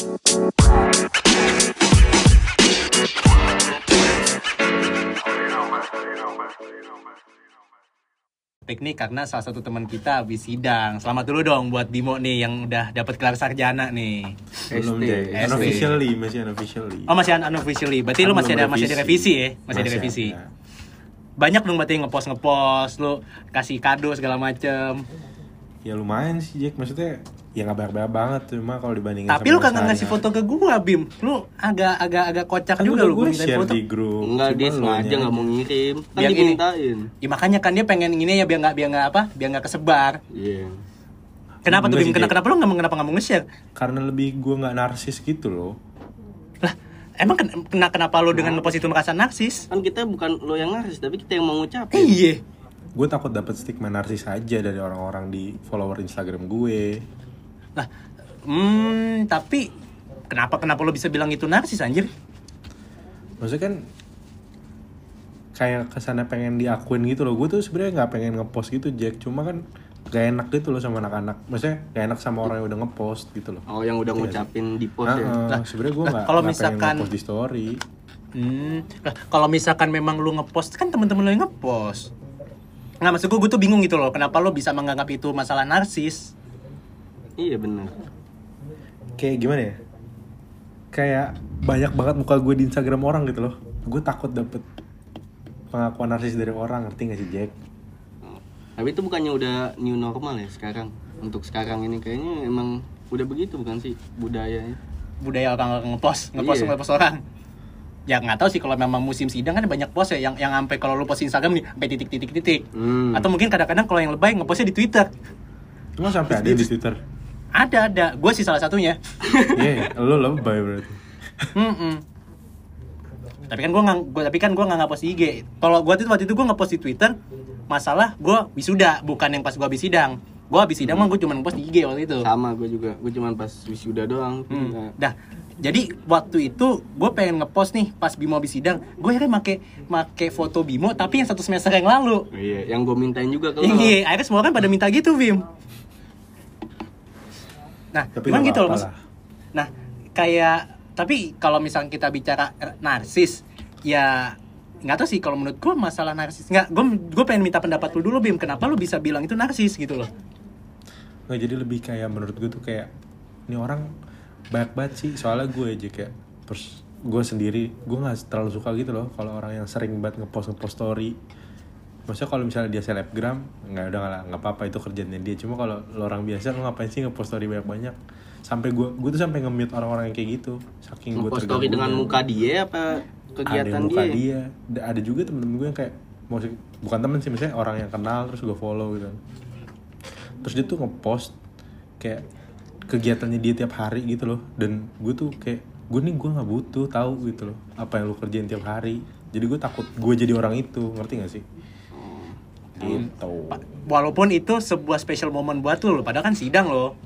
Teknik karena salah satu teman kita habis sidang. Selamat dulu dong buat Bimo nih yang udah dapat gelar sarjana nih. Belum deh. ST. Unofficially, masih unofficially. Oh masih un- unofficially. Berarti lu masih ada belum masih ada revisi ya? Masih ada revisi. ada. Banyak dong berarti ngepost ngepost lu kasih kado segala macem. Ya lumayan sih Jack, maksudnya ya nggak banyak-banyak banget cuma kalau dibandingin Tapi sama lu kagak sehari-hari. ngasih foto ke gua, Bim. Lu agak agak agak kocak kan juga lu gue gua share foto. di grup Enggak Cuma dia sengaja nggak mau ngirim. Kan Biar ini. dimintain. Ya makanya kan dia pengen ini ya biar nggak biar nggak apa? Biar nggak kesebar. Iya. Kenapa tuh Enggak Bim? sih, Kenapa, kenapa lu nggak kenapa nggak mau nge-share? karena lebih gue nggak narsis gitu loh Lah, emang ken- kena kenapa lu dengan ngepost itu merasa narsis? Kan kita bukan lo yang narsis, tapi kita yang mau ngucapin. Iya. Gue takut dapat stigma narsis aja dari orang-orang di follower Instagram gue. Lah, hmm, tapi kenapa kenapa lo bisa bilang itu narsis anjir? maksudnya kan kayak ke sana pengen diakuin gitu loh. Gue tuh sebenarnya nggak pengen ngepost gitu Jack. Cuma kan gak enak gitu loh sama anak-anak. Maksudnya gak enak sama orang yang udah ngepost gitu loh. Oh yang udah Iya ngucapin di post ya. Heeh, Lah, sebenarnya gue lah, nggak kalau misalkan- pengen ngepost di story. Hmm, lah, kalau misalkan memang lu ngepost kan temen-temen lo yang ngepost. Nggak maksud gue, gue tuh bingung gitu loh, kenapa lo bisa menganggap itu masalah narsis? Iya benar. kayak gimana ya kayak banyak banget muka gue di Instagram orang gitu loh gue takut dapet pengakuan narsis dari orang ngerti gak sih Jack Tapi itu bukannya udah new normal ya sekarang? Untuk sekarang ini kayaknya emang udah begitu bukan sih budayanya? Budaya orang ngepost, ngepost, Iya. ngepost orang. Ya nggak tahu sih kalau memang musim sidang kan banyak post ya yang yang sampai kalau lu post Instagram nih sampai titik-titik-titik. Hmm. Atau mungkin kadang-kadang kalau yang lebay ngepostnya di Twitter. Emang sampai ada di Twitter Ada ada, gue sih salah satunya. Iya, lo lebay berarti Mm-mm. Tapi kan gue nggak, gua, tapi kan gue nggak ngepost di IG. Kalau gue tuh waktu itu gue ngepost di Twitter, masalah gue wisuda, bukan yang pas gue habis sidang. Gue habis sidang mah gue cuma ngepost di IG waktu itu. Sama gue juga. Gue cuman pas wisuda doang. Hmm. Nah, Dah, jadi waktu itu gue pengen ngepost nih pas Bimo habis sidang, gue akhirnya make make foto Bimo tapi yang satu semester yang lalu. Iya, yang gue mintain juga ke lo. Iya, akhirnya semua kan pada minta gitu, Bim. Nah, Tapi cuman gitu loh. Mas. Nah, kayak tapi kalau misalnya kita bicara narsis, ya nggak tahu sih kalau menurut gue masalah narsis nggak gue gue pengen minta pendapat lu dulu bim kenapa lu bisa bilang itu narsis gitu loh Nggak, jadi lebih kayak menurut gue tuh kayak ini orang banyak banget sih soalnya gue aja kayak terus gue sendiri gue nggak terlalu suka gitu loh kalau orang yang sering banget ngepost ngepost story. Maksudnya kalau misalnya dia selebgram nggak udah nggak nggak apa-apa itu kerjanya dia. Cuma kalau lo orang biasa lo ngapain sih ngepost story banyak banyak? Sampai gue gue tuh sampai nge-mute orang-orang yang kayak gitu. Saking gue Ngepost story dengan muka dia apa ada kegiatan yang muka dia? dia, Da- ada juga temen-temen gue yang kayak maksud bukan temen sih misalnya orang yang kenal terus gue follow gitu. Terus dia tuh ngepost kayak kegiatannya dia tiap hari gitu loh dan gue tuh kayak gue nih gue nggak butuh tahu gitu loh apa yang lu kerjain tiap hari jadi gue takut gue jadi orang itu ngerti gak sih gitu walaupun itu sebuah special moment buat loh, padahal kan sidang loh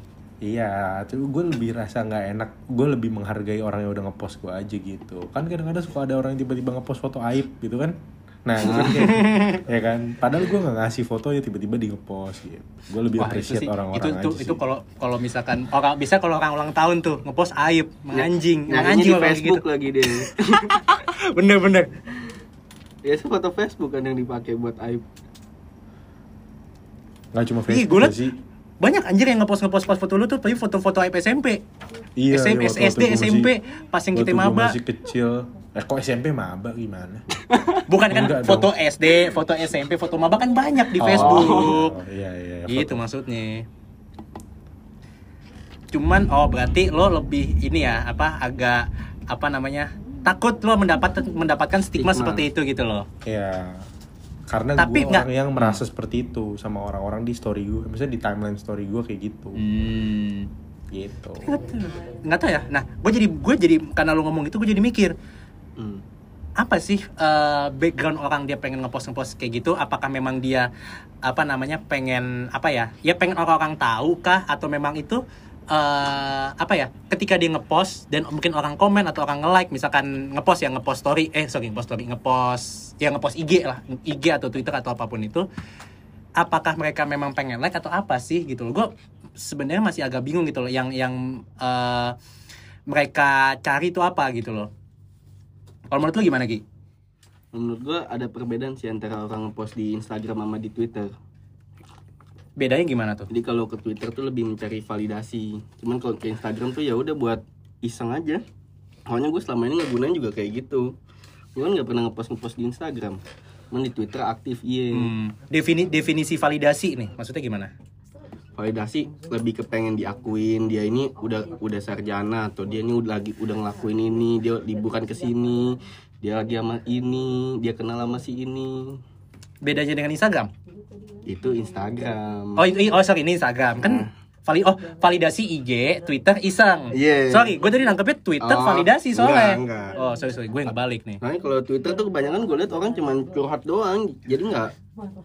Iya, tapi gue lebih rasa nggak enak. Gue lebih menghargai orang yang udah ngepost gue aja gitu. Kan kadang-kadang suka ada orang yang tiba-tiba ngepost foto aib gitu kan. Nah, gue kan kayak, ya kan. Padahal gue nggak ngasih foto ya tiba-tiba di ngepost gitu. Gue lebih Wah, appreciate sih, orang-orang itu aja itu sih. itu kalau kalau misalkan orang bisa kalau orang ulang tahun tuh ngepost aib menganjing Nyarinya menganjing di Facebook gitu. lagi deh. bener bener ya itu foto Facebook kan yang dipakai buat aib. Nggak cuma Ih, Facebook gue gak liat sih. banyak anjir yang ngepost ngepost pas foto lu tuh tapi foto-foto aib SMP Iya, SM, iya, SD SMP pas yang kita maba masih kecil. Eh kok SMP maba gimana? bukan kan Enggak foto dong. SD foto SMP foto maba kan banyak di Oh, Facebook iya iya. Itu foto. maksudnya. Cuman oh berarti lo lebih ini ya apa agak apa namanya takut lo mendapat mendapatkan stigma, Stigma. seperti itu gitu loh. Iya. Karena Tapi gue nggak- orang yang merasa seperti itu sama orang-orang di story gue. Misalnya di timeline story gue kayak gitu. Hmm. Gitu. Nggak tahu ya. Nah, gue jadi gue jadi karena lo ngomong itu gue jadi mikir Hmm. Apa sih eh, background orang dia pengen ngepost ngepost kayak gitu? Apakah memang dia apa namanya pengen apa ya? Ya pengen orang-orang tahu kah atau memang itu eh apa ya? Ketika dia ngepost dan mungkin orang komen atau orang nge-like misalkan ngepost ya ngepost story eh sorry ngepost story ngepost ya ngepost IG lah IG atau Twitter atau apa pun itu apakah mereka memang pengen like atau apa sih gitu loh gue sebenarnya masih agak bingung gitu loh yang yang eh, mereka cari itu apa gitu loh kalau menurut lu gimana Ki? menurut gua ada perbedaan sih antara orang ngepost di Instagram sama di Twitter. Bedanya gimana tuh? Jadi kalau ke Twitter tuh lebih mencari validasi. Cuman kalau ke Instagram tuh ya udah buat iseng aja. Soalnya gue selama ini ngegunain juga kayak gitu. Gue kan nggak pernah ngepost ngepost di Instagram. Cuman di Twitter aktif iya. Hmm, defini definisi validasi nih maksudnya gimana validasi lebih ke pengen diakuin. Dia ini udah udah sarjana atau dia ini udah lagi udah ngelakuin ini. Dia liburan ke sini. Dia lagi sama ini. Dia kenal sama si ini. Bedanya dengan Instagram? Itu Instagram. Oh itu oh sorry ini Instagram. Kan vali oh validasi IG Twitter iseng Iya. sorry gue tadi nangkepnya Twitter Oh, validasi soalnya enggak, enggak. oh sorry sorry gue nggak balik nih Nah, kalau Twitter tuh kebanyakan gue liat orang cuman curhat doang, jadi nggak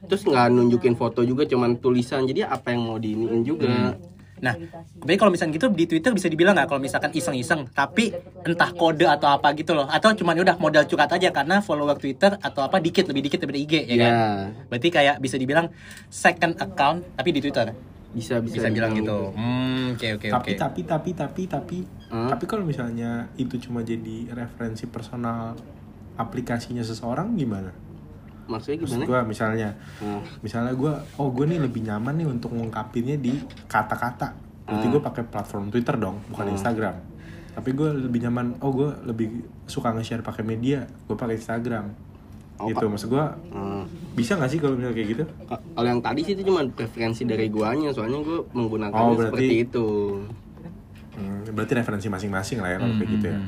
terus nggak nunjukin foto juga, cuman tulisan. Jadi apa yang mau diiniin juga? Nah, tapi kalau misalnya gitu di Twitter bisa dibilang nggak kalau misalkan iseng-iseng, tapi entah kode atau apa gitu loh, atau cuman udah modal curhat aja karena follower Twitter atau apa dikit lebih dikit daripada IG ya Ya, kan? Berarti kayak bisa dibilang second account tapi di Twitter bisa bisa, bisa bilang dibilang gitu. Hmm, oke oke tapi oke. tapi tapi tapi tapi Hah? tapi kalau misalnya itu cuma jadi referensi personal aplikasinya seseorang gimana? Maksudnya Maksud gimana? gue misalnya Nah, misalnya gue oh gue nih lebih nyaman nih untuk ngungkapinnya di kata-kata berarti Hmm. gue pakai platform Twitter dong bukan Instagram tapi gue lebih nyaman oh gue lebih suka nge-share pakai media gue pakai Instagram Oh, gitu maksud gue hmm. bisa nggak sih kalau misalnya kayak gitu Ka- Kalau yang tadi sih itu cuma preferensi dari guanya, soalnya gue menggunakannya Oh, berarti- seperti itu. Hmm, berarti referensi masing-masing lah ya kalau kayak gitu ya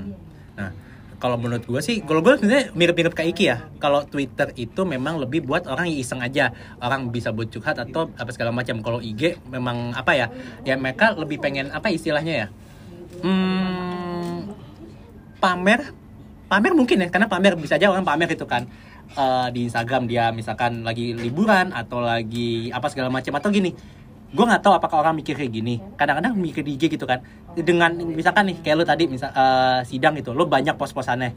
Nah, kalau menurut gue sih, kalau gue sebenarnya mirip-mirip kayak Iki ya. Kalau Twitter itu memang lebih buat orang yang iseng aja, orang bisa buat curhat atau apa segala macam. Kalau IG memang apa ya? Ya mereka lebih pengen apa istilahnya ya? Hmm, pamer, pamer mungkin ya, karena pamer bisa aja orang pamer itu kan. Eh, di Instagram dia misalkan lagi liburan atau lagi apa segala macam atau gini gue nggak tahu apakah orang mikir kayak gini kadang-kadang mikir di IG gitu kan dengan misalkan nih kayak lu tadi misal eh, sidang gitu lo banyak pos-posannya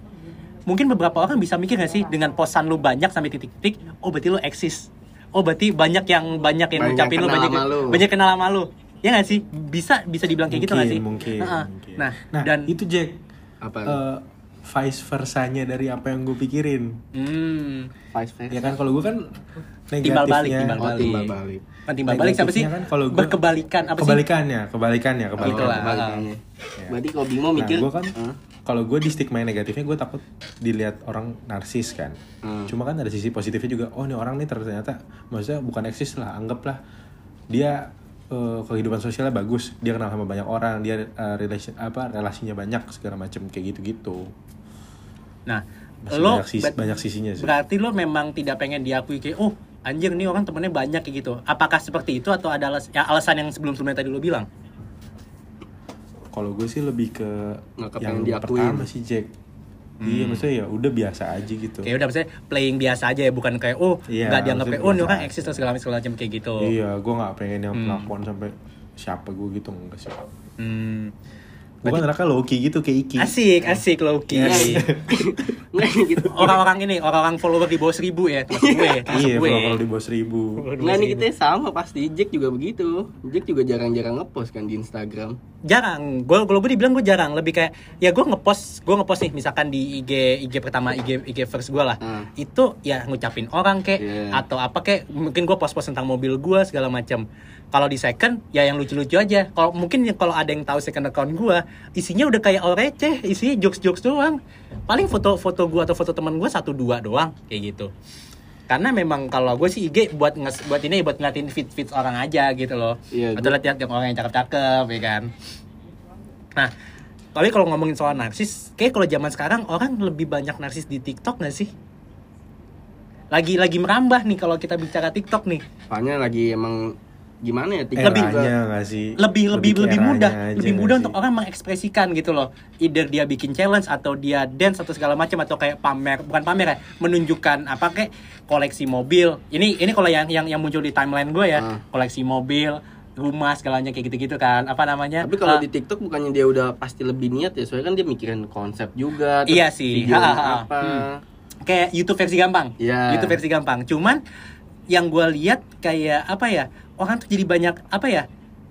mungkin beberapa orang bisa mikir gak sih dengan posan lu banyak sampai titik-titik oh berarti lu eksis oh berarti banyak yang banyak yang Banyak ngucapin lu kenal banyak lu. banyak kenal sama lu ya gak sih bisa bisa dibilang kayak gitu gak sih mungkin, Heeh. mungkin. nah, nah dan itu Jack Apa? eh, vice versanya dari apa yang gue pikirin hmm, Vice versa. ya kan kalau gue kan Timbal balik, negatifnya timbal Oh, balik. timbal balik. kan timbal balik siapa sih kan kalau gua- berkebalikan apa sih kebalikannya kebalikannya kebalikannya lah. Kebalikannya. Ya. Berarti kalau Bimo Nah, mikir, gue kan Hah? kalau gue di stigma yang negatifnya gue takut dilihat orang narsis kan. Hmm. Cuma kan ada sisi positifnya juga. Oh nih orang nih ternyata maksudnya bukan eksis lah, anggaplah dia eh, kehidupan sosialnya bagus, dia kenal sama banyak orang, dia eh, relation apa relasinya banyak segala macam kayak gitu-gitu. nah Masih lo banyak, sis- ber- banyak sisinya sih. berarti lo memang tidak pengen diakui kayak oh anjir nih orang temennya banyak kayak gitu apakah seperti itu atau ada alas- ya, alasan yang sebelum-sebelumnya tadi lo bilang Kalau gue sih lebih ke Nggak yang diakuin. pertama sih Jack. Iya maksudnya ya udah biasa aja gitu. kayak udah maksudnya playing biasa aja ya bukan kayak oh Iya, nggak dianggap kayak oh ini orang eksis atau segala macam segala macam kayak gitu Iya, gue nggak pengen yang Hmm. sampai siapa gue gitu enggak sih. hmm. Gue kan neraka Loki gitu kayak Iki. asik asik Loki Nggak gitu. orang-orang ini orang-orang follower di bawah seribu ya termasuk gue termasuk Iya, gue kalau di bawah seribu. Nggak nih kita sama pasti Jack juga begitu. Jack juga jarang-jarang ngepost kan di Instagram. jarang gue kalau gue dibilang gue jarang lebih kayak ya gue ngepost gue ngepost nih misalkan di IG IG pertama IG IG first gue lah Hmm. itu ya ngucapin orang kek Iya. atau apa kek mungkin gue post-post tentang mobil gue segala macam kalau di second ya yang lucu-lucu aja. Kalau mungkin kalau ada yang tahu second account gue isinya udah kayak receh isinya jokes-jokes doang. Paling foto-foto gue atau foto teman gue satu dua doang kayak gitu. Karena memang kalau gue sih IG buat nges, buat ini buat ngeliatin fit fit orang aja gitu loh. Iya, atau lihat lihat orang yang cakep-cakep ya kan. Nah tapi kalau ngomongin soal narsis kayak kalau zaman sekarang orang lebih banyak narsis di TikTok gak sih? Lagi lagi merambah nih kalau kita bicara TikTok nih. Soalnya lagi emang gimana ya? Lebih- Eranya nggak sih? lebih lebih lebih mudah aja lebih mudah sih? untuk orang mengekspresikan gitu loh either dia bikin challenge atau dia dance atau segala macam atau kayak pamer bukan pamer ya menunjukkan apa kayak koleksi mobil ini ini kalau yang yang yang muncul di timeline gue ya Ah. koleksi mobil rumah segalanya kayak gitu-gitu kan apa namanya Tapi kalau Eh, di TikTok bukannya dia udah pasti lebih niat ya, soalnya kan dia mikirin konsep juga. Iya sih. Ha, ha, ha. apa? Hmm. kayak YouTube versi gampang. Iya. YouTube versi gampang. Cuman yang gue lihat kayak apa ya orang tuh jadi banyak apa ya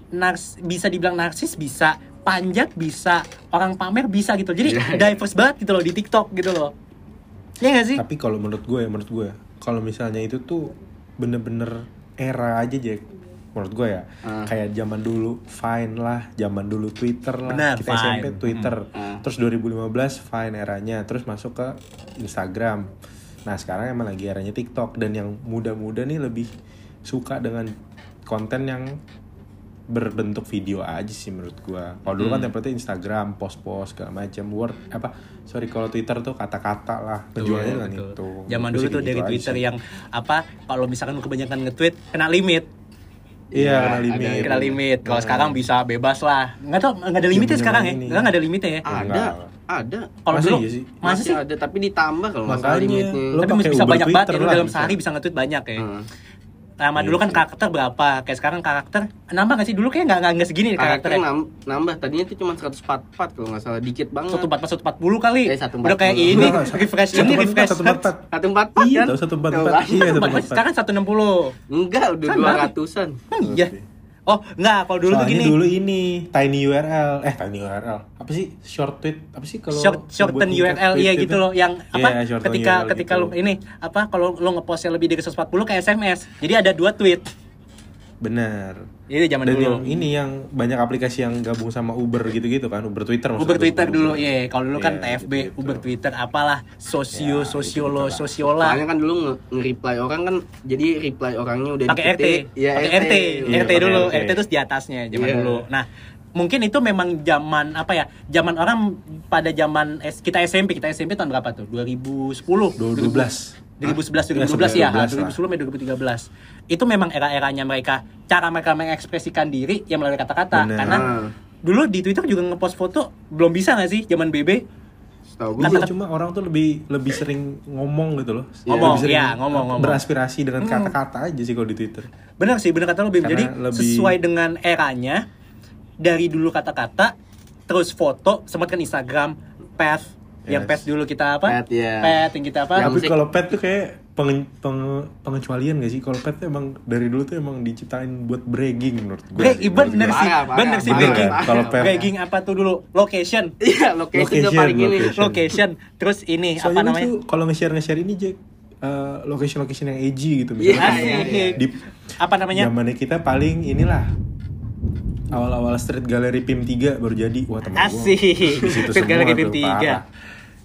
nars bisa dibilang narsis bisa panjat bisa, orang pamer bisa gitu. Jadi Iya, iya. diverse banget gitu loh di TikTok gitu loh. Iya gak sih? Tapi kalau menurut gue, menurut gue, kalau misalnya itu tuh bener-bener era aja Jack. Menurut gue ya, Ah. kayak zaman dulu Vine lah, zaman dulu Twitter lah. Benar, Kita Vine. SMP Twitter. Hmm. Terus 2015 Vine eranya, terus masuk ke Instagram. Nah sekarang emang lagi eranya TikTok dan yang muda-muda nih lebih suka dengan konten yang berbentuk video aja sih menurut gua. Kalau dulu kan Hmm. template Instagram, post-post segala macam, Word apa sorry kalau Twitter tuh kata-kata lah dengan Betul. itu. Zaman dulu tuh dari gitu aja Twitter sih. yang apa kalau misalkan kebanyakan nge-tweet kena limit. iya kena ada limit. Kena limit. Kalau Nah. sekarang bisa bebas lah. Enggak tau enggak ada limitnya Zaman sekarang ya. Enggak ada limitnya ya. Ada. Ada Kalau dulu iya sih? masa sih? ada tapi ditambah kalau nggak salah Makanya, limitnya lo Tapi pakai bisa Uber banyak banget ya, dalam bisa. sehari bisa nge-tweet banyak ya. Hmm. Lama Iya dulu kan sih. karakter berapa? Kayak sekarang karakter nambah gak sih? Dulu kayak nggak nggak segini karakter karakternya. nam- nambah tadinya itu cuma 144 kalau nggak salah dikit banget Satu empat satu empat puluh kali. Eh, 140. Udah kayak ini refresh ini refresh. satu empat empat. satu empat empat Iya, kan tahu satu empat Tuh, empat. kan? Iya, satu empat empat. Sekarang satu enam puluh. enggak udah Kan dua banget. ratusan Iya. Oh enggak, kalau dulu tuh Soalnya gini. dulu ini tiny URL, eh tiny URL. Apa sih short tweet? Apa sih kalau short shorten URL iya itu? gitu loh yang apa Iya, shorten ketika URL ketika gitu. lu ini apa kalau lu ngepostnya lebih dari 140 kayak SMS jadi ada dua tweet Benar. ini zaman Dan dulu yang ini yang banyak aplikasi yang gabung sama Uber gitu-gitu kan, Uber Twitter maksud Uber Twitter Uber. dulu ya kalau dulu kan Iya, TFB gitu-gitu. Uber Twitter apalah sosio Ya, sosiolo lah. sosiola soalnya kan dulu nge- nge-reply orang kan jadi reply orangnya udah pakai RT. Iya, pakai RT Iya, RT pakai dulu RT. RT terus di atasnya zaman Iya. dulu nah mungkin itu memang zaman apa ya zaman orang pada zaman S- kita SMP kita SMP tahun berapa tuh 2010 2012. 2011 Ah, 2012 ya, 2012 lah. 2010 sampai 2013. Itu memang era-eranya mereka cara mereka mengekspresikan diri yang melalui kata-kata karena Ah. dulu di Twitter juga ngepost foto belum bisa nggak sih zaman BB? Gue Iya, cuma orang tuh lebih lebih sering ngomong gitu loh. Ngomong, Lebih sering iya, ngomong, ngomong. Beraspirasi dengan Hmm. kata-kata aja sih kalau di Twitter. Bener sih, bener kata lo. Karena Jadi lebih- sesuai dengan eranya dari dulu kata-kata terus foto sempat kan Instagram, path yang Yes. path dulu kita apa? Path, iya. Path yang kita apa? Yang Tapi musik- kalau pet tuh kayak pengen, penge- pengecualian gak sih? Kalau pet tuh emang dari dulu tuh emang diciptain buat bragging menurut gue. Bre- bener sih, Parah, parah, bener sih bragging. Kalau pet- Bragging apa tuh dulu? Location. iya location, Location, paling ini location. location terus ini Soalnya apa namanya kalau nge-share nge-share ini Jack eh, location-location yang edgy gitu misalnya iya, iya. di apa namanya zamannya kita paling inilah awal-awal street gallery PIM 3 baru jadi wah teman gua Asik. Street semua gallery PIM 3. parah.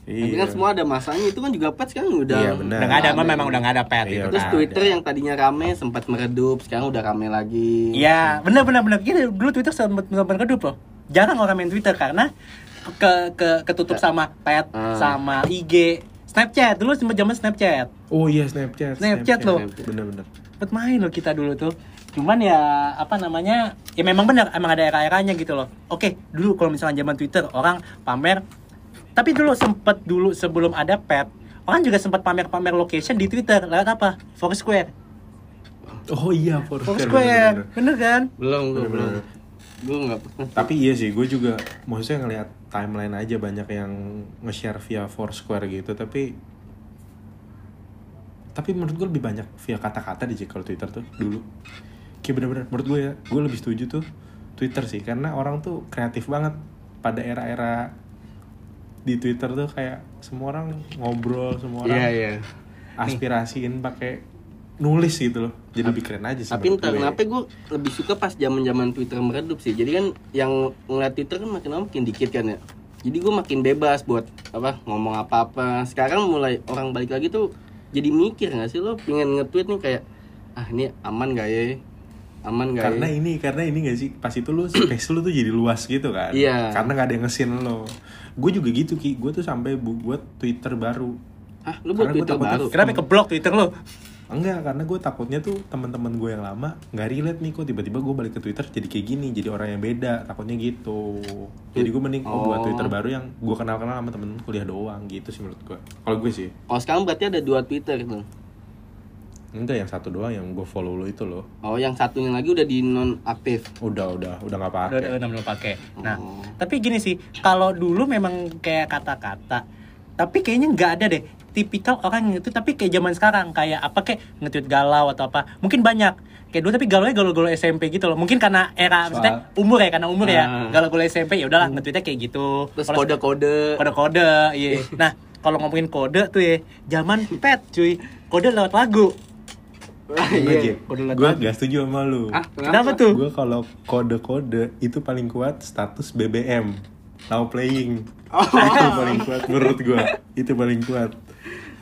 Tapi Iya. kan semua ada masanya itu kan juga pet sekarang udah Iya, benar. udah nggak ada memang udah nggak ada pet Iya, itu Terus. Twitter yang tadinya rame sempat meredup, sekarang udah rame lagi. Iya, benar benar benar. Gini, dulu Twitter sempat sempat redup loh. Jarang orang main Twitter karena ke ke ketutup sama pet, Ah. sama IG, Snapchat. Dulu sempat zaman Snapchat. oh iya Snapchat Snapchat loh. bener-bener Sempet main loh kita dulu tuh. Cuman ya apa namanya? Ya memang benar, emang ada era-eranya gitu loh. Oke, dulu kalau misalnya zaman Twitter orang pamer tapi dulu sempet dulu sebelum ada pet orang juga sempat pamer-pamer location di Twitter lewat apa? Foursquare. oh iya Foursquare, Foursquare, bener-bener. bener kan? Belum, belum. Bener-bener. Gue nggak tapi iya sih gue juga maksudnya ngelihat timeline aja banyak yang nge-share via Foursquare gitu tapi tapi menurut gue lebih banyak via kata-kata di kalau Twitter tuh dulu kayak bener-bener menurut gue ya gue lebih setuju tuh Twitter sih karena orang tuh kreatif banget pada era-era di Twitter tuh kayak semua orang ngobrol semua orang Iya, iya. aspirasiin pakai nulis gitu loh jadi lebih keren aja sih Tapi entah gue. kenapa gue lebih suka pas zaman zaman Twitter meredup sih. Jadi kan yang ngeliat Twitter kan makin lama makin dikit kan ya. Jadi gue makin bebas buat apa ngomong apa-apa. Sekarang mulai orang balik lagi tuh jadi mikir nggak sih lo pengen nge-tweet nih kayak ah ini aman gak ya? Aman gak karena ya? ini karena ini gak sih pas itu lu space lu tuh jadi luas gitu kan Iya. karena nggak ada yang ngesin lo gue juga gitu ki gue tuh sampai bu- buat twitter baru Ah, lu buat Karena Twitter baru. Kenapa ke blok Twitter lo? enggak karena gue takutnya tuh teman-teman gue yang lama nggak relate nih kok tiba-tiba gue balik ke twitter jadi kayak gini jadi orang yang beda takutnya gitu jadi gue mending oh, buat Oh. twitter baru yang gue kenal kenal sama temen kuliah doang gitu sih menurut gue kalau gue sih Oh sekarang berarti ada dua Twitter tuh. Enggak yang satu doang yang gue follow lo itu loh. Oh yang satunya lagi udah di non aktif. udah udah udah nggak Udah pakai udah belum pakai. Nah, Oh. tapi gini sih, kalau dulu memang kayak kata-kata, tapi kayaknya nggak ada deh. Tipikal orang yang itu tapi kayak zaman sekarang kayak apa kayak nge-tweet galau atau apa. Mungkin banyak. Kayak dulu tapi galaunya galau-galau SMP gitu loh. Mungkin karena era Soal- maksudnya umur ya karena umur ya. Ah. galau-galau SMP ya udahlah nge-tweetnya kayak gitu. Terus Kalau- kode-kode. Kode-kode iya. Nah kalau ngomongin kode tuh ya zaman pet cuy. Kode lewat lagu iya. Gue gak setuju sama lu. Ah, kenapa tuh Gue kalau kode-kode itu paling kuat status BBM. Now playing. Oh. itu paling kuat menurut gue. Itu paling kuat.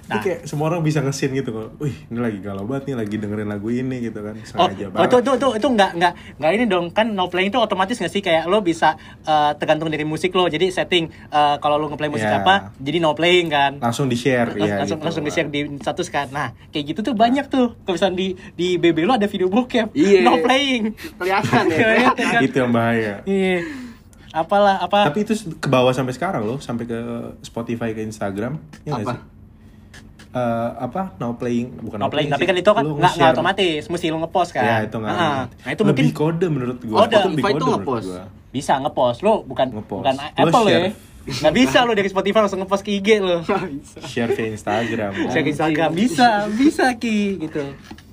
Nah. Itu kayak semua orang bisa ngesin gitu kok. Wih, ini lagi galau banget nih, lagi dengerin lagu ini gitu kan. Oh, Sengaja oh banget. itu, itu, itu, itu nggak, nggak, nggak ini dong kan no playing itu otomatis nggak sih kayak lo bisa eh, tergantung dari musik lo jadi setting eh, kalau lo ngeplay musik Ya. apa jadi no playing kan langsung di-share Lang- ya langsung gitu. langsung di share di status kan nah kayak gitu tuh banyak tuh kalau misalnya di di BB lo ada video bokep Iya. no playing kelihatan ya Kelihatan kan? Itu yang bahaya. iya apalah apa Tapi itu ke bawah sampai sekarang loh, sampai ke Spotify ke Instagram. Ya Apa? sih? Eh, apa now playing bukan no playing tapi sih. kan itu kan nggak nggak otomatis mesti lo ngepost kan ya itu nggak otomatis. nah itu lebih mungkin kode menurut gua Kode. lebih Spotify kode itu menurut nge-post. gua. bisa ngepost lo bukan Ngepost. bukan Lo Apple lo ya share. nggak bisa lo dari Spotify langsung ngepost ke IG lo share ke Instagram kan. share ke Instagram bisa bisa ki gitu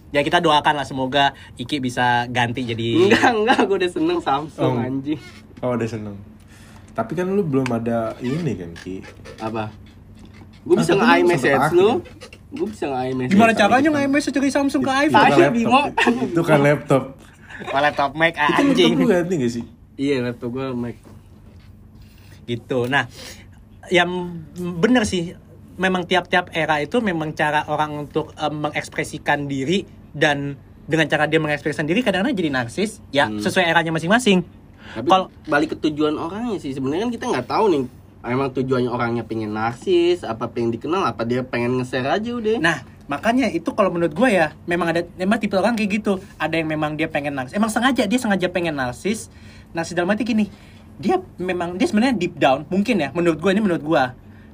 ya kita doakan lah semoga Iki bisa ganti jadi enggak enggak gue udah seneng Oh. Samsung anjing oh udah seneng tapi kan lu belum ada ini kan ki apa gue bisa Ah, tapi lu. Gue bisa nge-iMessage gimana caranya nge-message dari Samsung ke itu iPhone? kan laptop. bingung. itu kan laptop. Laptop Mac ah, itu laptop anjing? lu ganti gak sih? Iya laptop gue Mac. Gitu. Nah yang bener sih memang tiap-tiap era itu memang cara orang untuk em, mengekspresikan diri dan dengan cara dia mengekspresikan diri kadang-kadang jadi narsis. Ya Hmm. sesuai eranya masing-masing. Tapi Kalau- balik ke tujuan orangnya sih. Sebenarnya kan kita nggak tahu nih emang tujuannya orangnya pengen narsis apa pengen dikenal apa dia pengen nge-share aja udah Nah, makanya itu kalau menurut gue ya, memang ada memang tipe orang kayak gitu. Ada yang memang dia pengen narsis. Emang sengaja dia sengaja pengen narsis. Narsis dalam arti gini, dia memang dia sebenarnya deep down, mungkin ya, menurut gue ini menurut gue.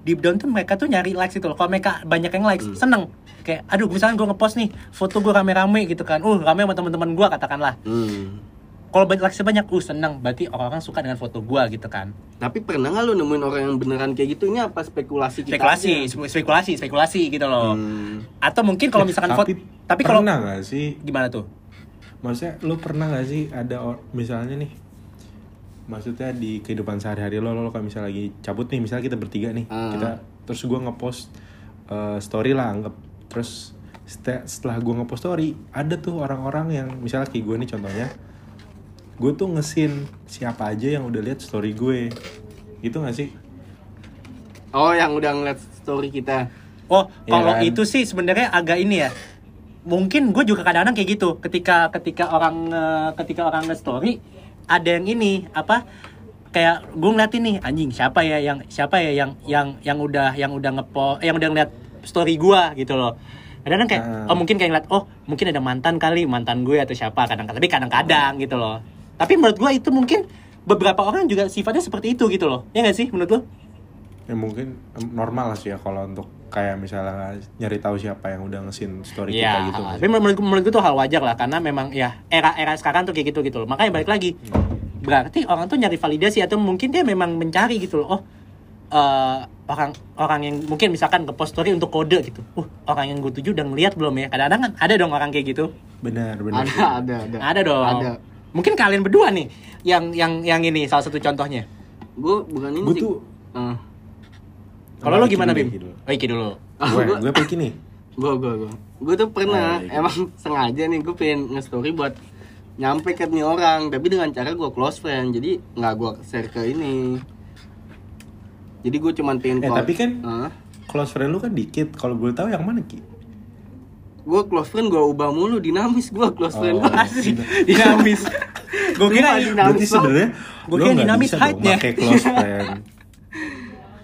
Deep down tuh mereka tuh nyari likes itu loh. Kalau mereka banyak yang likes, seneng. Kayak, aduh, misalnya gue ngepost nih, foto gue rame-rame gitu kan. Uh, rame sama teman-teman gue katakanlah. hmm. Kalau banyak likes banyak, uh seneng. Berarti orang-orang suka dengan foto gue gitu kan. tapi pernah nggak lu nemuin orang yang beneran kayak gitu ini apa spekulasi kita Spekulasi, aja? spekulasi, spekulasi gitu loh. Hmm. Atau mungkin kalau misalkan foto, tapi tapi kalau pernah gak sih gimana tuh? maksudnya lu pernah gak sih ada misalnya nih maksudnya di kehidupan sehari-hari lo lo lo kayak misalnya lagi cabut nih misalnya kita bertiga nih Ah. kita terus gua ngepost eh, story lah anggap terus sete- setelah gua ngepost story ada tuh orang-orang yang misalnya kayak gue nih contohnya gue tuh ngesin siapa aja yang udah lihat story gue itu gak sih oh yang udah ngeliat story kita Oh, Iya kalau kan? itu sih sebenarnya agak ini ya. Mungkin gue juga kadang-kadang kayak gitu. Ketika ketika orang nge- ketika orang nge-story ada yang ini apa kayak gue ngeliatin nih anjing siapa ya yang siapa ya yang yang yang udah yang udah ngepo yang udah ngeliat story gua gitu loh. Kadang-kadang kayak Ah. oh mungkin kayak ngeliat oh mungkin ada mantan kali mantan gue atau siapa kadang-kadang tapi kadang-kadang gitu loh. Tapi menurut gue itu mungkin beberapa orang juga sifatnya seperti itu gitu loh. Ya nggak sih menurut lo? ya mungkin normal sih ya kalau untuk kayak misalnya nyari tahu siapa yang udah ngesin story kita Iya, gitu nggak tapi menurut, menurut gue tuh hal wajar lah karena memang ya era-era sekarang tuh kayak gitu gitu loh. Makanya balik lagi. Berarti orang tuh nyari validasi atau mungkin dia memang mencari gitu loh. Oh, eh, orang orang yang mungkin misalkan ke post story untuk kode gitu. Uh, orang yang gue tuju udah ngeliat belum ya? Kadang-kadang kan ada dong orang kayak gitu. benar benar ada ada ada Ada dong. ada Mungkin kalian berdua nih yang yang yang ini salah satu contohnya. gue bukan ini gue sih tuh Eh, Kalau lo gimana Bim? Iki dulu. Oh, Iki dulu. gue gua- gue pikir nih gue gue gue gue tuh pernah Ah, iya. emang sengaja nih gue pengen nge-story buat nyampe ke nih orang tapi dengan cara gue close friend jadi nggak gue share ke ini jadi gue cuman pengen Eh, tapi kan- Hah? close friend lu kan dikit kalau boleh tahu yang mana ki gue close friend gue ubah mulu dinamis gue close friend Oh. gue Asik, dinamis. gue kira Dinamis. sebenarnya Gua lo kira dinamis height-nya. pakai close friend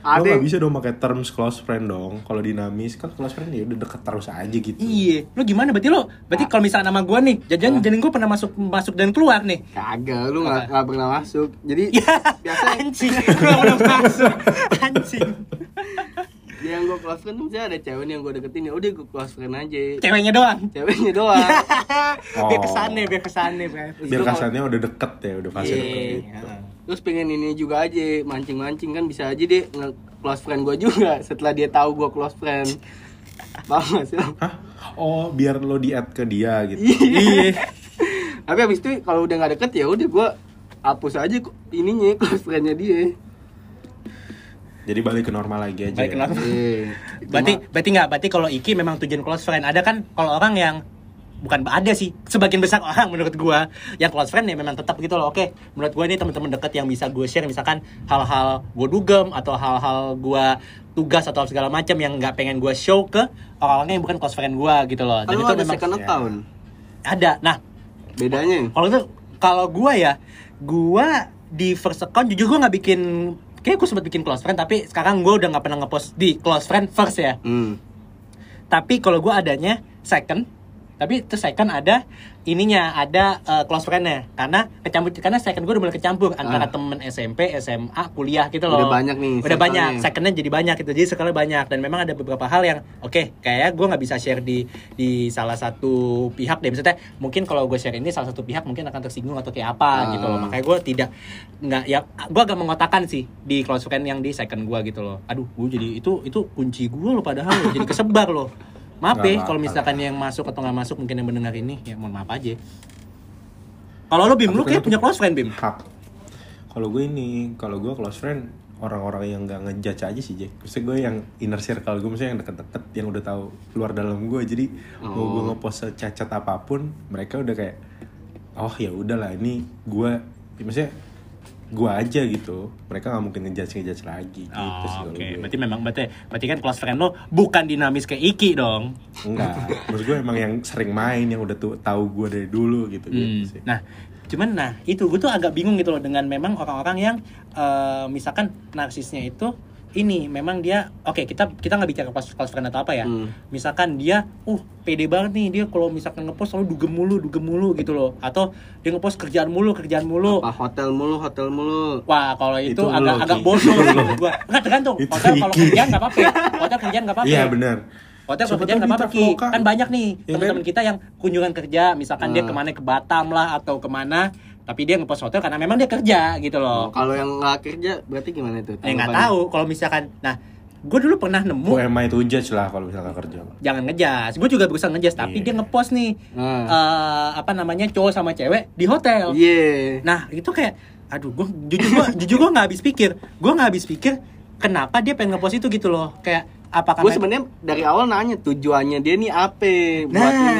lo nggak bisa dong pakai terms close friend dong kalau dinamis kan close friend ya udah deket terus aja gitu Iya, lo gimana berarti lo? Berarti kalau misalnya nama gue nih, jajan jajan gue pernah masuk masuk dan keluar nih. kagak lu nggak nggak pernah masuk jadi Ya, biasa anjing, gue udah masuk, anjing. Yang gue close friend tuh misalnya ada cewek nih yang gue deketin ya udah gue close friend aja Ceweknya doang. ceweknya doang biar Oh. kesannya, biar kesannya, berarti. biar kasarnya udah deket ya udah fase Iya. deket gitu Heeh. terus pengen ini juga aja mancing-mancing kan bisa aja deh nge close friend gue juga setelah dia tahu gue close friend paham gak sih? Hah? Oh, biar lo di add ke dia gitu. iya tapi abis itu kalau udah nggak deket ya udah gue hapus aja ininya close friendnya dia Jadi balik ke normal lagi aja. Balik ke ya. normal. Iya. Berarti Cuma- berarti nggak berarti kalau Iki memang tujuan close friend. Ada kan kalau orang yang bukan ada sih sebagian besar orang menurut gua yang close friend ya memang tetap gitu loh. Oke, menurut gua ini teman-teman dekat yang bisa gue share misalkan hal-hal gua dugem atau hal-hal gua tugas atau segala macam yang nggak pengen gua show ke orang-orang yang bukan close friend gua gitu loh. Dan Kalau itu ada memang second ya. account ada. Nah, bedanya kalau itu kalau gua ya gua di first account jujur gua nggak bikin kayak gue sempat bikin close friend tapi sekarang gua udah nggak pernah ngepost di close friend first ya hmm. tapi kalau gue adanya second tapi itu second ada ininya ada uh, close friend-nya. Karena kecampur karena second gue udah mulai kecampur antara Ah. temen SMP SMA kuliah gitu loh. Udah banyak nih udah banyak circle-nya. secondnya jadi banyak gitu. Jadi sekali banyak. Dan memang ada beberapa hal yang oke kayak gue nggak bisa share di di salah satu pihak deh. Maksudnya mungkin kalau gue share ini salah satu pihak mungkin akan tersinggung atau kayak apa Ah. gitu loh. Makanya gue tidak nggak ya gue agak mengotakkan sih di close friend yang di second gue gitu loh. Aduh gue jadi itu itu kunci gue loh padahal loh, jadi kesebar loh maaf ya kalau misalkan yang masuk atau nggak masuk mungkin yang mendengar ini ya mohon maaf aja. Kalau lo bim lu kayak punya close friend bim? Hak kalau gue ini kalau gue close friend orang-orang yang nggak ngejudge aja sih Jack. Maksudnya gue yang inner circle gue maksudnya yang deket-deket yang udah tahu luar dalam gue. Jadi mau gue Oh. ngepost secacat apa pun mereka udah kayak oh ya udahlah ini gue maksudnya gue aja gitu mereka nggak mungkin ngejudge ngejudge lagi gitu Oh, sih Oke, gue. berarti memang berarti, berarti kan close friend lo bukan dinamis kayak Iki dong. enggak maksud gue emang yang sering main yang udah tuh tahu gue dari dulu gitu, gitu Hmm. sih Nah, cuman nah itu gue tuh agak bingung gitu loh dengan memang orang-orang yang eh, misalkan narsisnya itu ini memang dia oke kita kita nggak bicara close friend atau apa ya. Hmm. Misalkan dia uh pede banget nih dia kalau misalkan ngepost selalu dugem mulu dugem mulu gitu loh atau dia ngepost kerjaan mulu kerjaan mulu. apa hotel mulu hotel mulu Wah, kalau itu, Itu agak lo, agak bodoh menurut gua. Enggak tergantung. Itu Hotel kalau kerjaan enggak apa-apa. Hotel kerjaan enggak apa-apa. iya benar Hotel Siapa kerjaan nggak apa-apa Ki. Kan banyak nih Ya teman-teman kan? kita yang kunjungan kerja, misalkan dia Ah. ke mana ke Batam lah atau ke mana, tapi dia ngepost hotel karena memang dia kerja gitu loh. kalau yang nggak kerja berarti gimana itu? Eh nggak tahu. Kalau misalkan, nah gue dulu pernah nemu. Who am I to judge lah kalau misalnya kerja. Jangan ngejas, gue juga berusaha ngejas, tapi Iya. dia ngepost nih Nah. eh, apa namanya cowok sama cewek di hotel. iya. Nah itu kayak, aduh gue jujur gue jujur gue nggak habis pikir, gue nggak habis pikir kenapa dia pengen ngepost itu gitu loh, kayak apakah gue sebenarnya dari awal nanya tujuannya dia nih apa buat Nah, ini?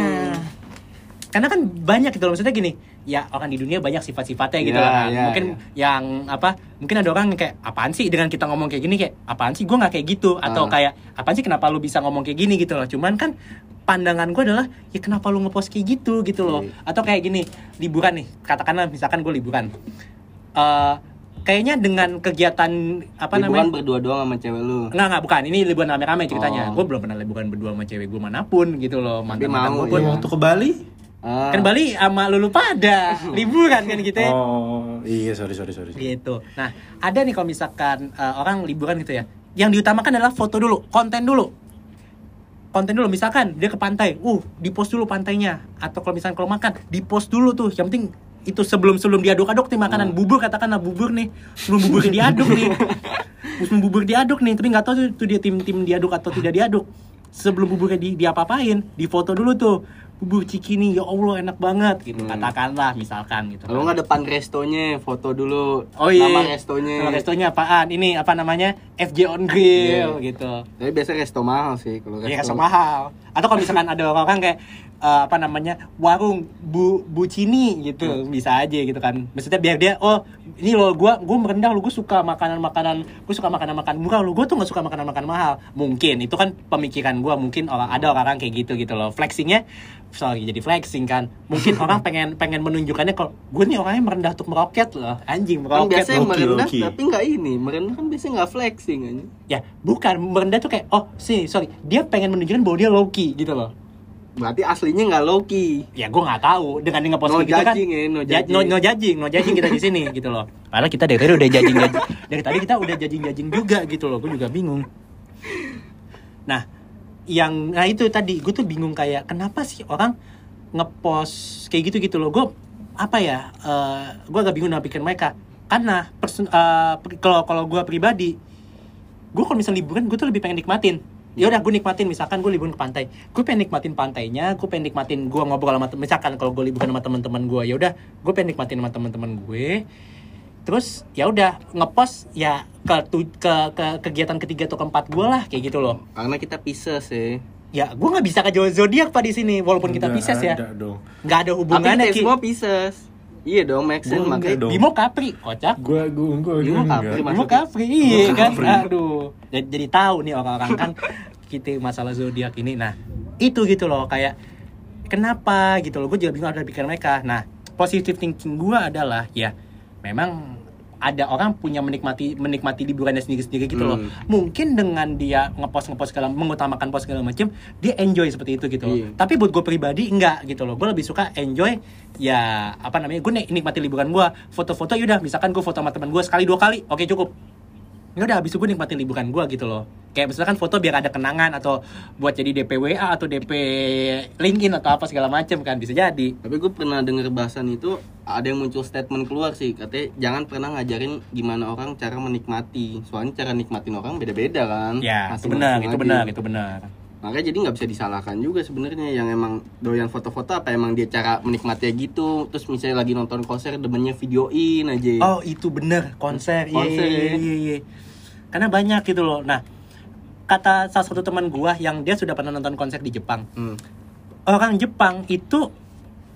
Karena kan banyak gitu loh. Maksudnya gini, ya orang di dunia banyak sifat-sifatnya gitu Ya, lah. kan. ya, mungkin yang apa? Mungkin ada orang yang kayak apaan sih dengan kita ngomong kayak gini kayak apaan sih gue nggak kayak gitu atau Ah. kayak apaan sih kenapa lu bisa ngomong kayak gini gitu loh. Cuman kan pandangan gue adalah ya kenapa lu ngepost kayak gitu gitu loh. Iya. Atau kayak gini, liburan nih, katakanlah misalkan gue liburan. Eh kayaknya dengan kegiatan apa liburan namanya? berdua doang sama cewek lu Enggak, enggak, bukan. Ini liburan rame-rame ceritanya. Oh. Gue belum pernah liburan berdua sama cewek gue mana pun gitu loh. Tapi Mantan-mantan mau, gue pun. iya. waktu ke Bali Ah. Kan Bali sama lulu pada liburan kan gitu ya. oh iya sorry sorry sorry Gitu. Nah, ada nih kalau misalkan eh, orang liburan gitu ya. Yang diutamakan adalah foto dulu, konten dulu. Konten dulu misalkan dia ke pantai, uh, di post dulu pantainya. Atau kalau misalkan kalau makan, di post dulu tuh. Yang penting itu sebelum sebelum diaduk-aduk nih makanan bubur katakanlah bubur nih sebelum bubur diaduk nih sebelum bubur diaduk nih tapi nggak tahu tuh, tuh dia tim tim diaduk atau tidak diaduk sebelum buburnya di diapa-apain di foto dulu tuh bubur cikini ya allah enak banget gitu Hmm. katakanlah misalkan gitu kalau nggak depan restonya foto dulu Oh iya. nama restonya Nama restonya apaan? Ini apa namanya? FJ on Grill gitu. tapi biasa resto mahal sih kalau resto Iya, resto mahal. Atau kalau misalkan ada orang kayak eh, apa namanya? warung Bu Bucini gitu, bisa aja gitu kan. Maksudnya biar dia oh, ini loh gua gua merendah lo gua suka makanan-makanan, gua suka makanan-makanan murah lo, gua tuh nggak suka makanan-makanan mahal. Mungkin itu kan pemikiran gua, mungkin orang ada orang kayak gitu gitu loh. Flexingnya sorry jadi flexing kan. Mungkin orang pengen pengen menunjukkannya kalau gue nih orangnya merendah untuk meroket loh. Anjing kan meroket. biasanya Loki, merendah Loki. tapi nggak ini merendah kan biasanya nggak flexing aja Ya, bukan merendah tuh kayak oh sih sorry dia pengen menunjukkan bahwa dia Loki gitu loh. Berarti aslinya nggak Loki Ya gue nggak tahu dengan dia ngepost No gitu kan. judging ya, no Ja- judging. no, no judging, no judging kita di sini gitu loh. Padahal kita dari tadi udah judging judging. Dari tadi kita udah judging judging juga gitu loh. Gue juga bingung. Nah, yang nah itu tadi gue tuh bingung kayak kenapa sih orang ngepost kayak gitu gitu loh. Gue apa ya? eh gue agak bingung dengan pikiran mereka. karena persen- eh, pri- kalau kalau gue pribadi gue kalau misalnya liburan gue tuh lebih pengen nikmatin ya udah gue nikmatin misalkan gue liburan ke pantai gue pengen nikmatin pantainya gue pengen nikmatin gue ngobrol sama misalkan kalau gue liburan sama teman-teman gue ya udah gue pengen nikmatin sama teman-teman gue terus ya udah ngepost ya ke, tu- ke ke kegiatan ketiga atau keempat gue lah kayak gitu loh Karena kita Pisces ya. ya gue nggak bisa ke zodiak pak di sini walaupun kita Nggak Pisces ya ada dong nggak ada Tapi hubungannya kita Ki. semua Pisces. Iya dong, make sense Gua makanya. Bimo Capri kocak gue gue gue Bimo enggak. Capri. Bimo Capri iya kan Capri. aduh jadi, jadi tahu nih orang-orang kan kita masalah zodiak ini nah itu gitu loh kayak kenapa gitu loh gue juga bingung ada pikiran mereka nah positive thinking gue adalah ya memang ada orang punya menikmati menikmati liburannya sendiri-sendiri gitu loh. Hmm. Mungkin dengan dia ngepost ngepost segala mengutamakan post segala macam, dia enjoy seperti itu gitu loh. Iya. Tapi buat gue pribadi enggak gitu loh. Gue lebih suka enjoy ya apa namanya? Gue nikmati liburan gue, foto-foto yaudah misalkan gue foto sama teman gue sekali dua kali, oke cukup. Ya udah habis itu gue nikmatin liburan gue gitu loh. Kayak misalkan foto biar ada kenangan atau buat jadi DP WA atau DP LinkedIn atau apa segala macam kan bisa jadi. Tapi gue pernah denger bahasan itu ada yang muncul statement keluar sih katanya jangan pernah ngajarin gimana orang cara menikmati soalnya cara nikmatin orang beda-beda kan Ya, itu Masing-masing benar, itu benar, itu benar. Makanya jadi nggak bisa disalahkan juga sebenarnya yang emang doyan foto-foto apa emang dia cara menikmatinya gitu terus misalnya lagi nonton konser demennya videoin aja Oh itu bener konser, iya Konser, iya ya. iya iya. Karena banyak gitu loh. Nah kata salah satu teman gua yang dia sudah pernah nonton konser di Jepang. Hmm. Orang Jepang itu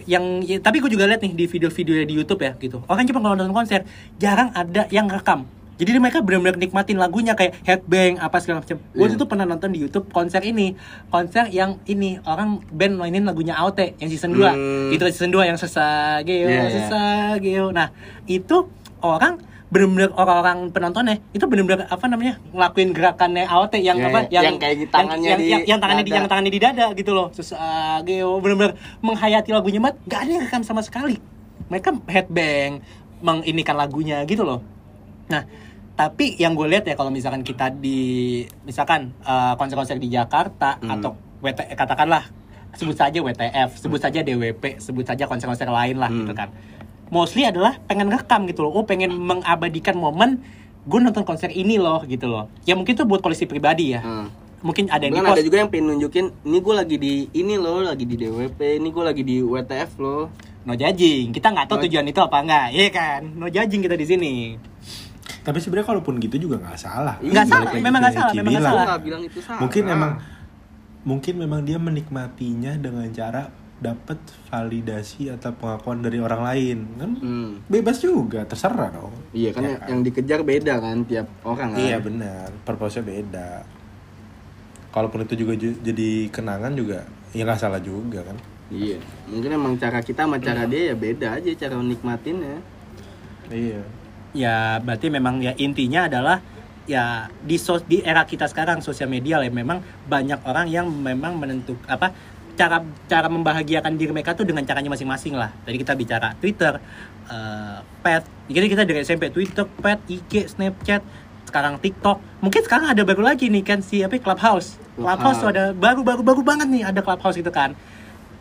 yang ya, tapi gue juga lihat nih di video-video di YouTube ya gitu. Orang Jepang kalau nonton konser jarang ada yang rekam. Jadi mereka benar-benar nikmatin lagunya kayak headbang apa segala macam. Gue Iya. tuh pernah nonton di YouTube konser ini, konser yang ini orang band mainin lagunya AOT yang season 2. Hmm. Itu season 2 yang sesageo, Iya, iya. sesageo. Nah, itu orang benar-benar orang-orang penontonnya itu benar-benar apa namanya ngelakuin gerakannya AOT yang Iya, apa iya. Yang kayak di tangannya yang, di yang, yang tangannya di dada. yang tangannya di dada gitu loh sesageo benar-benar menghayati lagunya banget gak ada yang rekam sama sekali mereka headbang menginikan lagunya gitu loh nah tapi yang gue lihat ya kalau misalkan kita di misalkan eh, konser-konser di Jakarta Hmm. atau WT katakanlah sebut saja WTF sebut saja DWP sebut saja konser-konser lain lah Hmm. gitu kan. Mostly adalah pengen rekam gitu loh. Oh pengen mengabadikan momen gue nonton konser ini loh gitu loh. Ya mungkin tuh buat koleksi pribadi ya. Hmm. mungkin ada yang ada juga yang pengen nunjukin ini gue lagi di ini loh lagi di DWP ini gue lagi di WTF loh. No judging. Kita nggak tahu No- tujuan itu apa enggak iya kan? No judging kita di sini Tapi sebenarnya kalaupun gitu juga nggak salah. Nggak salah, memang nggak salah, memang nggak salah. nggak bilang itu salah. Mungkin emang mungkin memang dia menikmatinya dengan cara dapat validasi atau pengakuan dari orang lain. Kan Hmm. bebas juga terserah dong. Iya kan Ya. yang- yang dikejar beda kan tiap orang kan. Iya benar. Purpose-nya beda. Kalaupun itu juga ju- jadi kenangan juga ya nggak salah juga kan. Iya. Mungkin emang cara kita sama cara dia ya beda aja cara nikmatinnya iya ya berarti memang ya intinya adalah ya di sos di era kita sekarang sosial media lah memang banyak orang yang memang menentuk apa cara cara membahagiakan diri mereka tuh dengan caranya masing-masing lah. Tadi kita bicara Twitter eh pet jadi kita dari SMP Twitter pet IG Snapchat sekarang TikTok. Mungkin sekarang ada baru lagi nih kan si apa Clubhouse. Clubhouse. Tuh ada baru baru baru banget nih ada Clubhouse gitu kan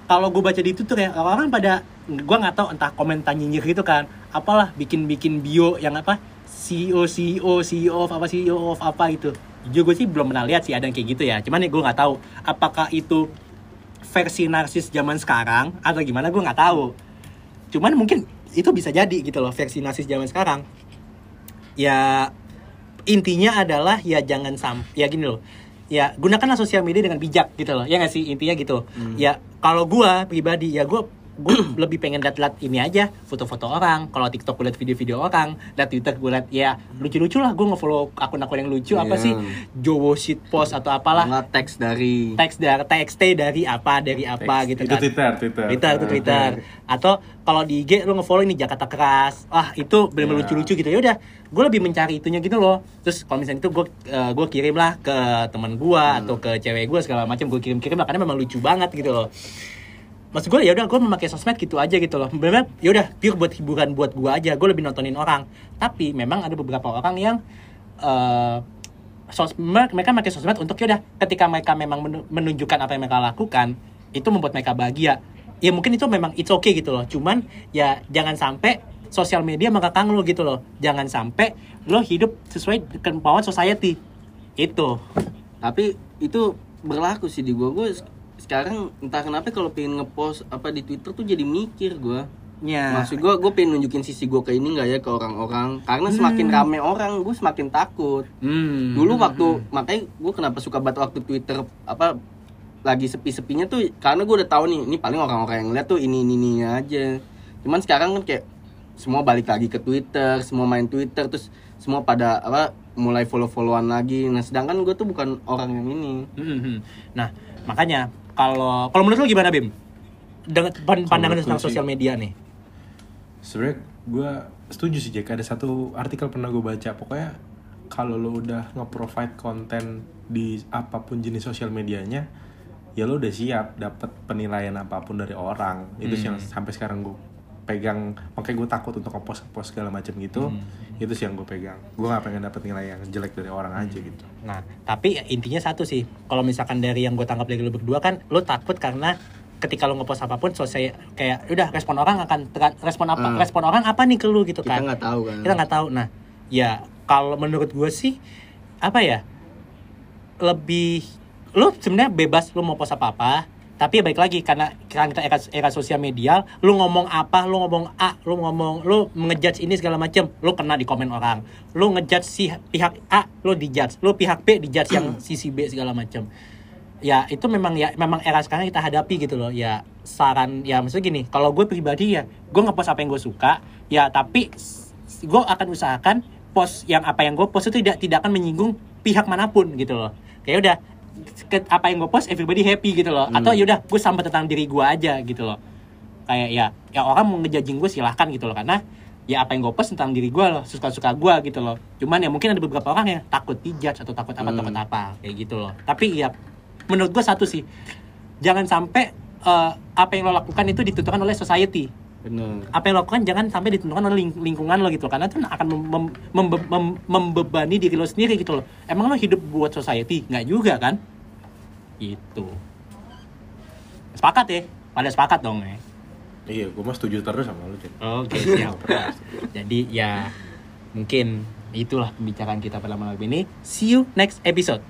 kalau gue baca di Twitter ya orang-orang pada gue nggak tahu entah komentar nyinyir gitu kan apalah bikin bikin bio yang apa CEO CEO CEO of apa CEO of apa gitu. Jujur gue sih belum pernah lihat sih ada yang kayak gitu ya cuman ya gue nggak tahu apakah itu versi narsis zaman sekarang atau gimana gue nggak tahu. Cuman mungkin itu bisa jadi gitu loh versi narsis zaman sekarang. Ya intinya adalah ya jangan sam ya gini loh ya gunakanlah sosial media dengan bijak gitu loh. Ya nggak sih? Intinya gitu. Ya kalau gua pribadi ya gua gue lebih pengen liat-liat ini aja foto-foto orang. Kalau TikTok gue liat video-video orang liat Twitter gue liat ya lucu-lucu lah. Gue nge-follow akun-akun yang lucu. Apa Iya. sih? Jowo shit post atau apalah. Nggak teks dari teks dari TXT dari apa dari apa gitu itu kan. Twitter Twitter. Twitter itu Twitter. Atau kalau di IG lu nge-follow ini Jakarta keras. Wah itu benar-benar Iya. lucu-lucu gitu. Ya udah gue lebih mencari itunya gitu loh. Terus kalau misalnya itu gue gue kirim lah ke teman gue atau ke cewek gue segala macam gue kirim-kirim lah karena memang lucu banget gitu loh maksud gue ya udah gue memakai sosmed gitu aja gitu loh. Benar ya udah pure buat hiburan buat gue aja. Gue lebih nontonin orang. Tapi memang ada beberapa orang yang eh sosmed mereka pakai sosmed untuk ya udah ketika mereka memang menu- menunjukkan apa yang mereka lakukan itu membuat mereka bahagia. Ya mungkin itu memang it's okay gitu loh. Cuman ya jangan sampai sosial media mengekang lo gitu loh. Jangan sampai lo hidup sesuai kemauan society. Itu. Tapi itu berlaku sih di gua. Se- sekarang entah kenapa kalau pengen ngepost apa di Twitter tuh jadi mikir gua. Ya. Maksud gua gua pengen nunjukin sisi gua ke ini nggak ya ke orang-orang? Karena semakin rame orang gua semakin takut. Hmm. dulu waktu makanya gue kenapa suka banget waktu Twitter apa lagi sepi-sepinya tuh karena gue udah tahu nih ini paling orang-orang yang lihat tuh ini ini ini aja. Cuman sekarang kan kayak semua balik lagi ke Twitter semua main Twitter terus semua pada apa mulai follow-followan lagi. Nah sedangkan gue tuh bukan orang yang ini. Hmm. nah makanya kalau kalau menurut lo gimana Bim? Dengan pan- pandangan tentang sosial media nih. Sebenarnya gue setuju sih Jack. Ada satu artikel pernah gue baca. Pokoknya kalau lo udah nge-provide konten di apa pun jenis sosial medianya ya lo udah siap dapat penilaian apa pun dari orang. Itu sih yang sampai sekarang gue pegang makanya gue takut untuk ngepost post segala macam gitu itu sih yang gue pegang gue gak pengen dapet nilai yang jelek dari orang aja gitu Nah, tapi intinya satu sih. Kalau misalkan dari yang gue tangkap dari lu berdua kan, lu takut karena ketika lu ngepost apa pun, selesai kayak udah respon orang akan respon apa? Hmm. Respon orang apa nih ke lu gitu kita kan? nggak tahu kan Kita nggak tahu. Nah, ya kalau menurut gue sih apa ya? Lebih lu sebenarnya bebas lu mau post apa apa. Tapi ya baik lagi karena karena kita era, era sosial media, lu ngomong apa, lu ngomong A, lu ngomong lu ngejudge ini segala macem, lu kena di komen orang. Lu ngejudge si pihak A, lu dijudge. Lu pihak B dijudge yang sisi B segala macem. Ya itu memang ya memang era sekarang kita hadapi gitu loh. Ya saran ya maksudnya gini, kalau gue pribadi ya, gue ngepost apa yang gue suka, ya tapi gue akan usahakan post yang apa yang gue post itu tidak tidak akan menyinggung pihak mana pun gitu loh. Kayak udah ke- apa yang gue post everybody happy gitu loh. Atau yaudah gue sampai tentang diri gue aja gitu loh. Kayak ya ya orang mau ngejajing gue silahkan gitu loh karena ya apa yang gue post tentang diri gue loh suka-suka gue gitu loh. Cuman ya mungkin ada beberapa orang yang takut dijudge atau takut apa Hmm. takut apa kayak gitu loh. Tapi ya menurut gue satu sih jangan sampai eh, apa yang lo lakukan itu ditentukan oleh society bener. Apa yang lo lakukan jangan sampai ditentukan oleh ling- lingkungan lo gitu karena itu akan mem- mem- membe- mem- membebani diri lo sendiri gitu loh. Emang lo hidup buat society? Nggak juga kan? Gitu. Sepakat ya? Pada sepakat dong ya? Iya gue mah setuju terus sama lo oke siap. Jadi ya mungkin itulah pembicaraan kita pada malam ini. See you next episode